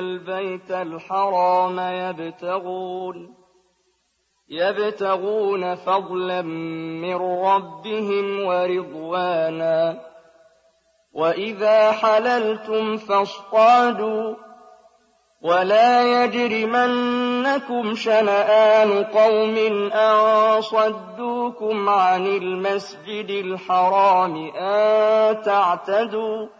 البيت الحرام يبتغون يبتغون فضلا من ربهم ورضوانا. وإذا حللتم فاصطادوا ولا يجرمنكم شنآن قوم أن صدوكم عن المسجد الحرام أن تعتدوا.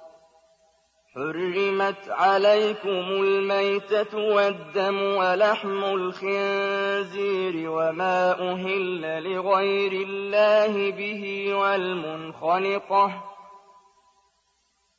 حرمت عليكم الميتة والدم ولحم الخنزير وما أهل لغير الله به والمنخنقة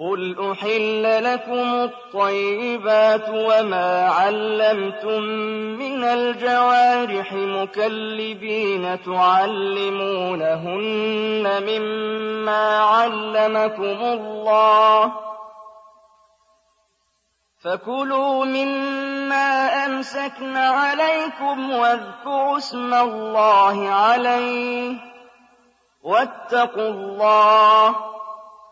قل أحل لكم الطيبات وما علمتم من الجوارح مكلبين تعلمونهن مما علمكم الله فكلوا مما أمسكن عليكم واذكروا اسم الله عليه واتقوا الله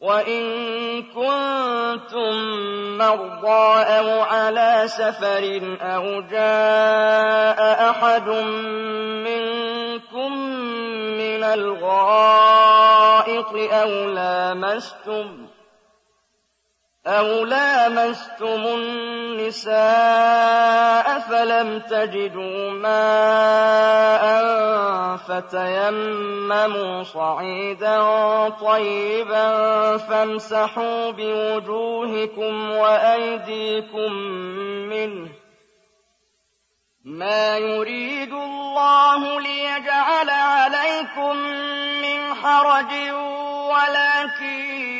وإن كنتم مرضى أو على سفر أو جاء أحد منكم من الغائط أو لامستم أَوْ لَامَسْتُمُ النِّسَاءَ فَلَمْ تَجِدُوا مَاءً فَتَيَمَّمُوا صَعِيدًا طَيِّبًا فَامْسَحُوا بِوُجُوهِكُمْ وَأَيْدِيكُم مِّنْهُ ۚ مَا يُرِيدُ اللَّهُ لِيَجْعَلَ عَلَيْكُم مِّنْ حَرَجٍ وَلَٰكِن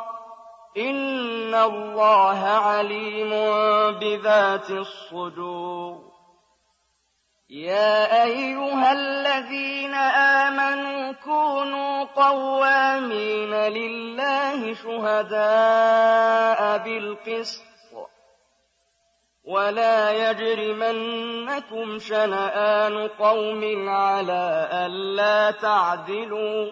إِنَّ اللَّهَ عَلِيمٌ بِذَاتِ الصُّدُورِ يَا أَيُّهَا الَّذِينَ آمَنُوا كُونُوا قَوَّامِينَ لِلَّهِ شُهَدَاءَ بِالْقِسْطِ وَلَا يَجْرِمَنَّكُمْ شَنَآنُ قَوْمٍ عَلَىٰ أَلَّا تَعْدِلُوا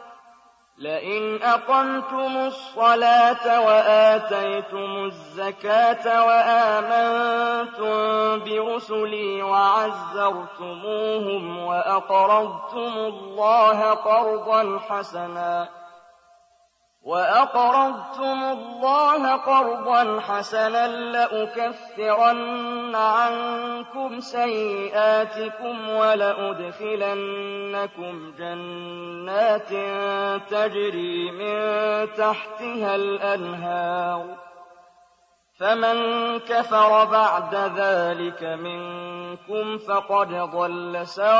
لئن أقمتم الصلاة وآتيتم الزكاة وآمنتم برسلي وعزرتموهم وأقرضتم الله قرضا حسنا وَأَقْرَضْتُمُ اللَّهَ قَرْضًا حَسَنًا لَّأُكَفِّرَنَّ عَنكُمْ سَيِّئَاتِكُمْ وَلَأُدْخِلَنَّكُمْ جَنَّاتٍ تَجْرِي مِن تَحْتِهَا الْأَنْهَارُ ۚ فَمَن كَفَرَ بَعْدَ ذَٰلِكَ مِنكُمْ فَقَدْ ضَلَّ سَوَاءَ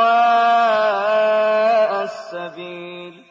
السَّبِيلِ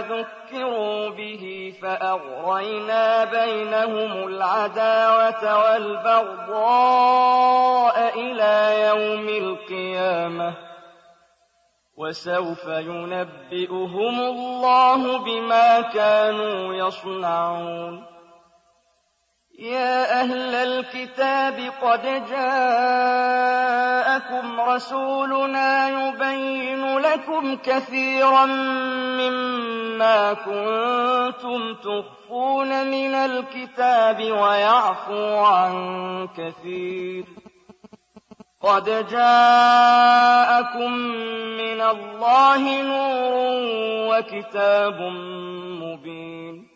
ذُكِّرُوا بِهِ فَأَغْرَيْنَا بَيْنَهُمُ الْعَدَاوَةَ وَالْبَغْضَاءَ إِلَىٰ يَوْمِ الْقِيَامَةِ ۚ. وَسَوْفَ يُنَبِّئُهُمُ اللَّهُ بِمَا كَانُوا يَصْنَعُونَ. يَا أَهْلَ الْكِتَابِ قَدْ جَاءَكُمْ رسولنا يبين لكم كثيرا مما كنتم تخفون من الكتاب ويعفو عن كثير. قد جاءكم من الله نور وكتاب مبين.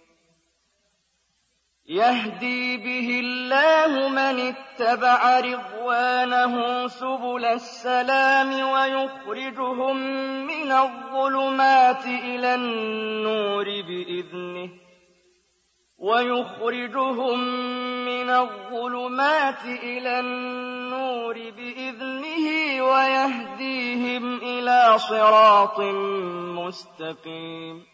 يهدي به الله من اتبع رضوانه سبل السلام ويخرجهم من الظلمات إلى النور بإذنه ويخرجهم من الظلمات إلى النور بإذنه ويهديهم إلى صراط مستقيم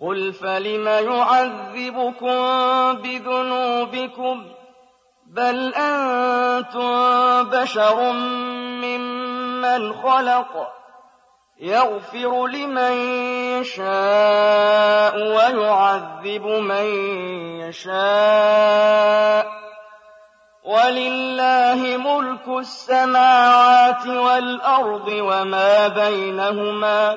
قل فلم يعذبكم بذنوبكم بل أنتم بشر ممن خلق يغفر لمن يشاء ويعذب من يشاء ولله ملك السماوات والأرض وما بينهما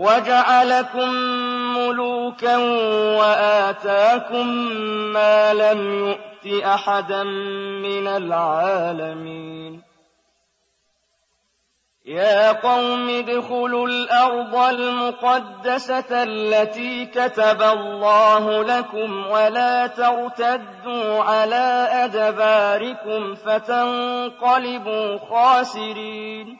وجعلكم ملوكا وآتاكم ما لم يؤت أحدا من العالمين. يا قوم ادخلوا الأرض المقدسة التي كتب الله لكم ولا ترتدوا على أدباركم فتنقلبوا خاسرين.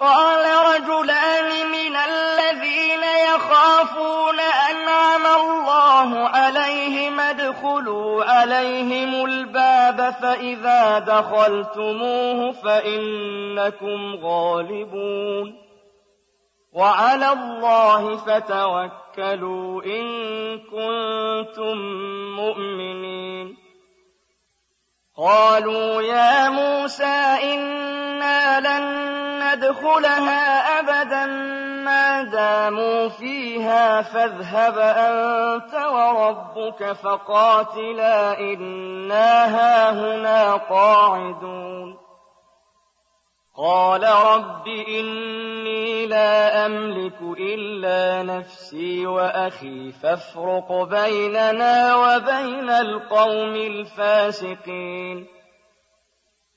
قال رجلان من الذين يخافون أنعم الله عليهم ادخلوا عليهم الباب فإذا دخلتموه فإنكم غالبون وعلى الله فتوكلوا إن كنتم مؤمنين قالوا يا موسى إنا لن ندخلها أبدا ما داموا فيها فاذهب أنت وربك فقاتلا إنا هاهنا قاعدون. قال رب إني لا أملك إلا نفسي وأخي فافرق بيننا وبين القوم الفاسقين.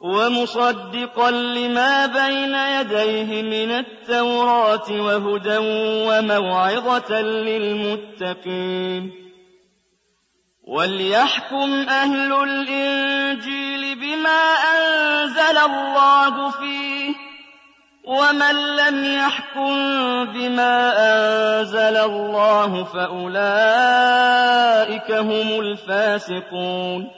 ومصدقا لما بين يديه من التوراة وهدى وموعظة للمتقين. وليحكم أهل الإنجيل بما أنزل الله فيه ومن لم يحكم بما أنزل الله فأولئك هم الفاسقون.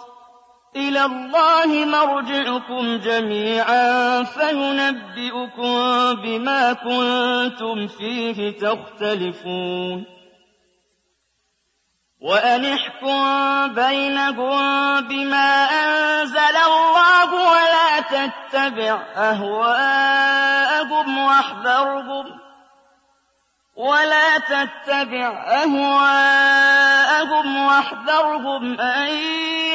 إِلَى اللَّهِ مَرْجِعُكُمْ جَمِيعًا فَيُنَبِّئُكُم بِمَا كُنتُمْ فِيهِ تَخْتَلِفُونَ. وَأَنِ احْكُم بَيْنَهُم بِمَا أَنزَلَ اللَّهُ وَلَا تَتَّبِعْ أَهْوَاءَهُمْ وَاحْذَرْهُمْ. ولا تتبع أهواءهم واحذرهم أن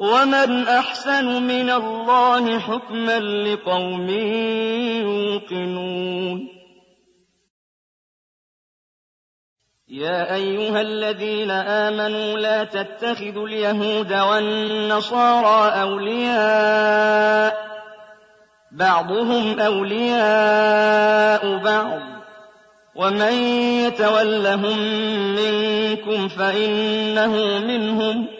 ومن أحسن من الله حكما لقوم يوقنون يا أيها الذين آمنوا لا تتخذوا اليهود والنصارى أولياء بعضهم أولياء بعض ومن يتولهم منكم فإنه منهم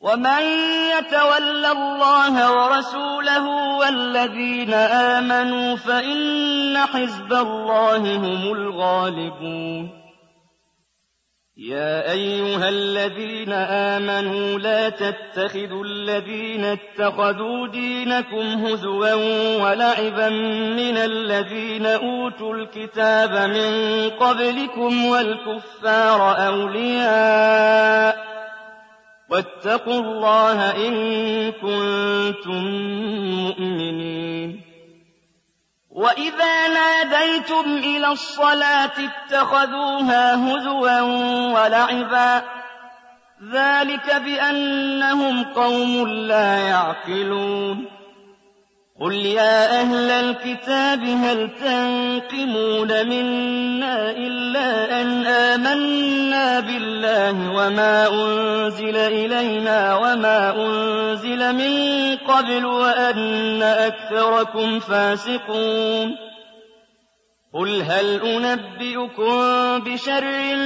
ومن يتول الله ورسوله والذين آمنوا فإن حزب الله هم الغالبون يا أيها الذين آمنوا لا تتخذوا الذين اتخذوا دينكم هزوا ولعبا من الذين أوتوا الكتاب من قبلكم والكفار أولياء واتقوا الله إن كنتم مؤمنين. وإذا ناديتم إلى الصلاة اتخذوها هزوا ولعبا. ذلك بأنهم قوم لا يعقلون. قل يا أهل الكتاب هل تنقمون منا إلا أن آمنا بالله وما أنزل إلينا وما أنزل من قبل وأن أكثركم فاسقون قل هل أنبئكم بشر من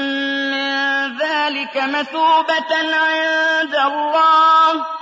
ذلك مثوبة عند الله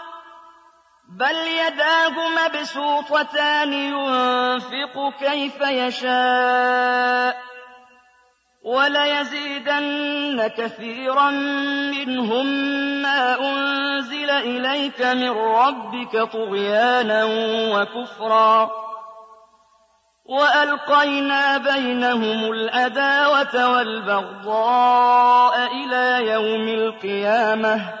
بل يداه مبسوطتان ينفق كيف يشاء وليزيدن كثيرا منهم ما أنزل إليك من ربك طغيانا وكفرا وألقينا بينهم العداوة والبغضاء إلى يوم القيامة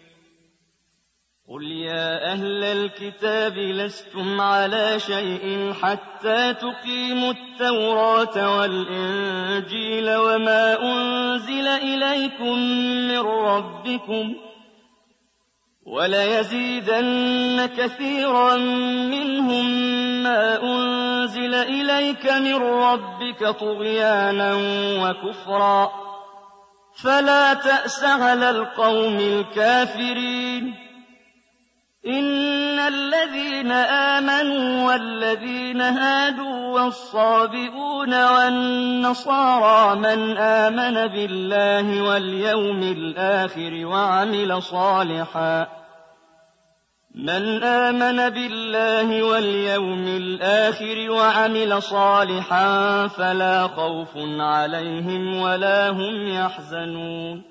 قل يا أهل الكتاب لستم على شيء حتى تقيموا التوراة والإنجيل وما أنزل إليكم من ربكم وليزيدن كثيرا منهم ما أنزل إليك من ربك طغيانا وكفرا فلا تأس على القوم الكافرين إن الذين آمنوا والذين هادوا والصابئون والنصارى من آمن بالله واليوم الآخر وعمل صالحاً من آمن بالله واليوم الآخر وعمل صالحا فلا خوف عليهم ولا هم يحزنون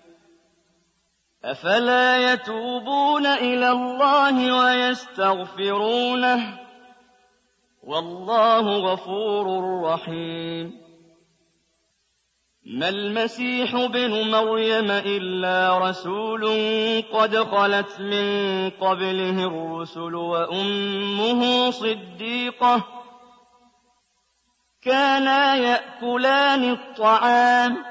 أفلا يتوبون إلى الله ويستغفرونه؟ والله غفور رحيم. ما المسيح ابن مريم إلا رسول قد خلت من قبله الرسل وأمه صديقة. كانا يأكلان الطعام.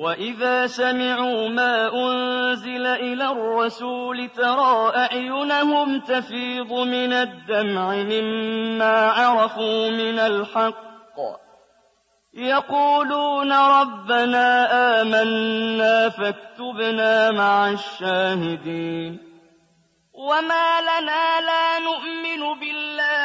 وإذا سمعوا ما أنزل إلى الرسول ترى أعينهم تفيض من الدمع مما عرفوا من الحق يقولون ربنا آمنا فاكتبنا مع الشاهدين وما لنا لا نؤمن بالله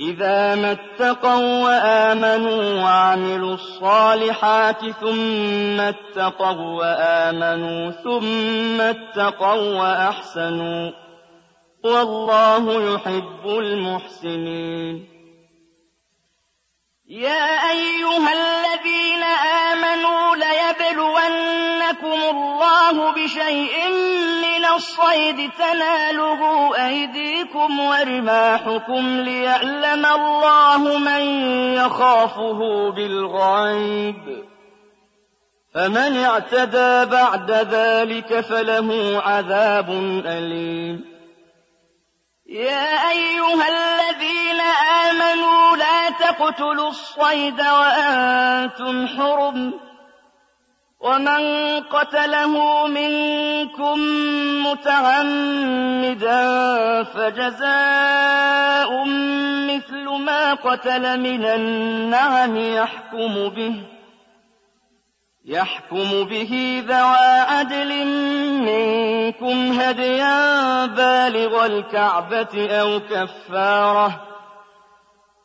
إذا ما اتقوا وآمنوا وعملوا الصالحات ثم اتقوا وآمنوا ثم اتقوا وأحسنوا والله يحب المحسنين. يا أيها الذين آمنوا ليبلونكم الله بشيء الصيد تناله أيديكم ورماحكم ليعلم الله من يخافه بالغيب. فمن اعتدى بعد ذلك فله عذاب أليم. يا أيها الذين آمنوا لا تقتلوا الصيد وأنتم حرم. ومن قتله منكم متعمدا فجزاء مثل ما قتل من النعم يحكم به يحكم به ذوى عدل منكم هديا بالغ الكعبة أو كفارة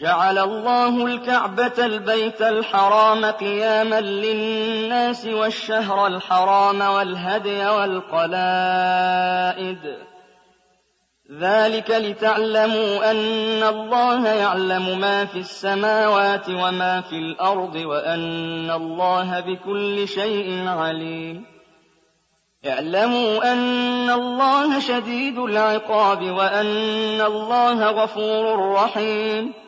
جعل الله الكعبة البيت الحرام قياما للناس والشهر الحرام والهدي والقلائد. ذلك لتعلموا أن الله يعلم ما في السماوات وما في الأرض وأن الله بكل شيء عليم. اعلموا أن الله شديد العقاب وأن الله غفور رحيم.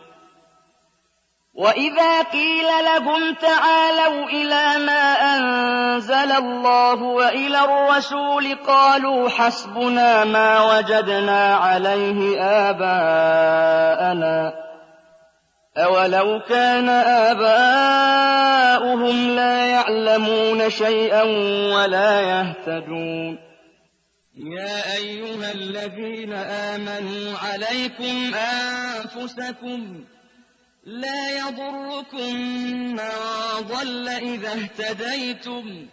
وإذا قيل لهم تعالوا إلى ما أنزل الله وإلى الرسول قالوا حسبنا ما وجدنا عليه آباءنا أولو كان آباؤهم لا يعلمون شيئا ولا يهتدون يا أيها الذين آمنوا عليكم أنفسكم لا يضركم من ضل إذا اهتديتم.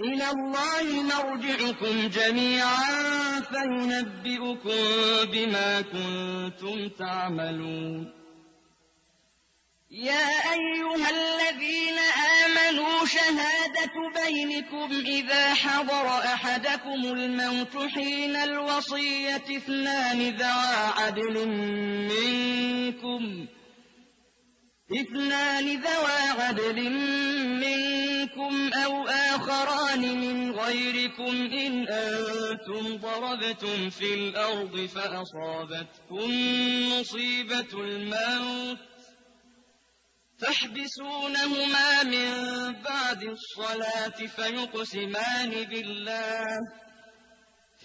إلى الله مرجعكم جميعا فينبئكم بما كنتم تعملون. يا أيها الذين آمنوا شهادة بينكم إذا حضر أحدكم الموت حين الوصية اثنان ذوى عدل منكم. اثنان ذوى عدل منكم أو آخران من غيركم إن أنتم ضربتم في الأرض فأصابتكم مصيبة الموت تحبسونهما من بعد الصلاة فيقسمان بالله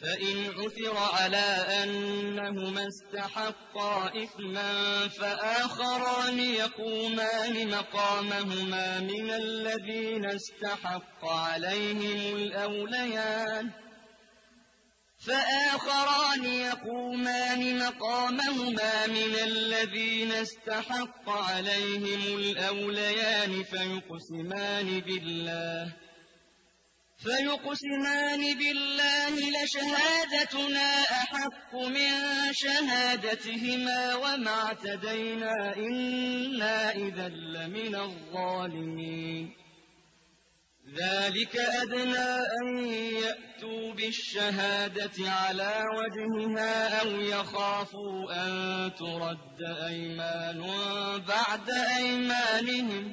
فإن عثر على أنهما استحقا إثما فآخران يقومان مقامهما من الذين استحق عليهم الأوليان. فآخران يقومان مقامهما من الذين استحق عليهم الأوليان فيقسمان بالله. فيقسمان بالله لشهادتنا أحق من شهادتهما وما اعتدينا إنا إذا لمن الظالمين. ذلك أدنى أن يأتوا بالشهادة على وجهها أو يخافوا أن ترد أيمان بعد أيمانهم.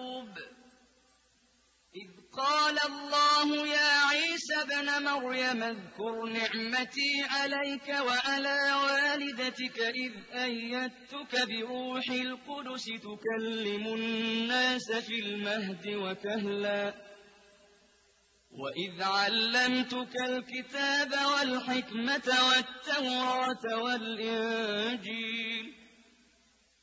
قال الله يا عيسى ابن مريم اذكر نعمتي عليك وعلى والدتك إذ أيدتك بروح القدس تكلم الناس في المهد وكهلا. وإذ علمتك الكتاب والحكمة والتوراة والإنجيل.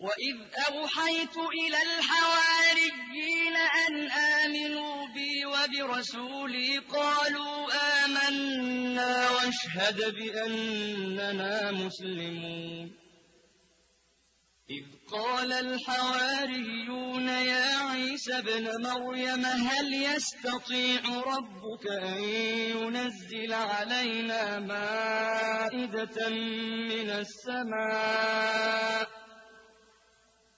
وَإِذْ أَوْحَيْتُ إِلَى الْحَوَارِيِّينَ أَنْ آمِنُوا بِي وَبِرَسُولِي قَالُوا آمَنَّا وَاشْهَدْ بِأَنَّنَا مُسْلِمُونَ إِذْ قَالَ الْحَوَارِيُّونَ يَا عِيسَى ابْنَ مَرْيَمَ هَلْ يَسْتَطِيعُ رَبُّكَ أَن يُنَزِّلَ عَلَيْنَا مَائِدَةً مِّنَ السَّمَاءِ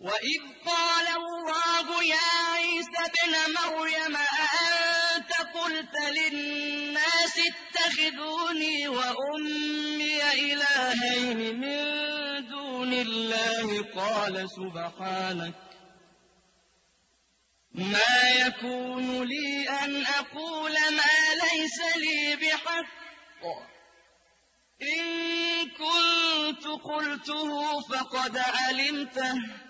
وإذ قال الله يا عيسى ابْنَ مَرْيَمَ أَأَنتَ قُلْتَ لِلنَّاسِ اتَّخِذُونِي وَأُمِّيَ إِلَٰهَيْنِ مِن دُونِ اللَّهِ قَالَ سُبْحَانَكَ مَا يَكُونُ لِي أَنْ أَقُولَ مَا لَيْسَ لِي بِحَقٍّ إِن كُنتُ قُلْتُهُ فَقَدْ عَلِمْتَهُ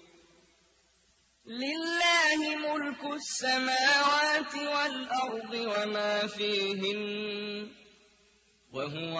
لِلَّهِ مُلْكُ السَّمَاوَاتِ وَالْأَرْضِ وَمَا فِيهِنَّ ۚ وَهُوَ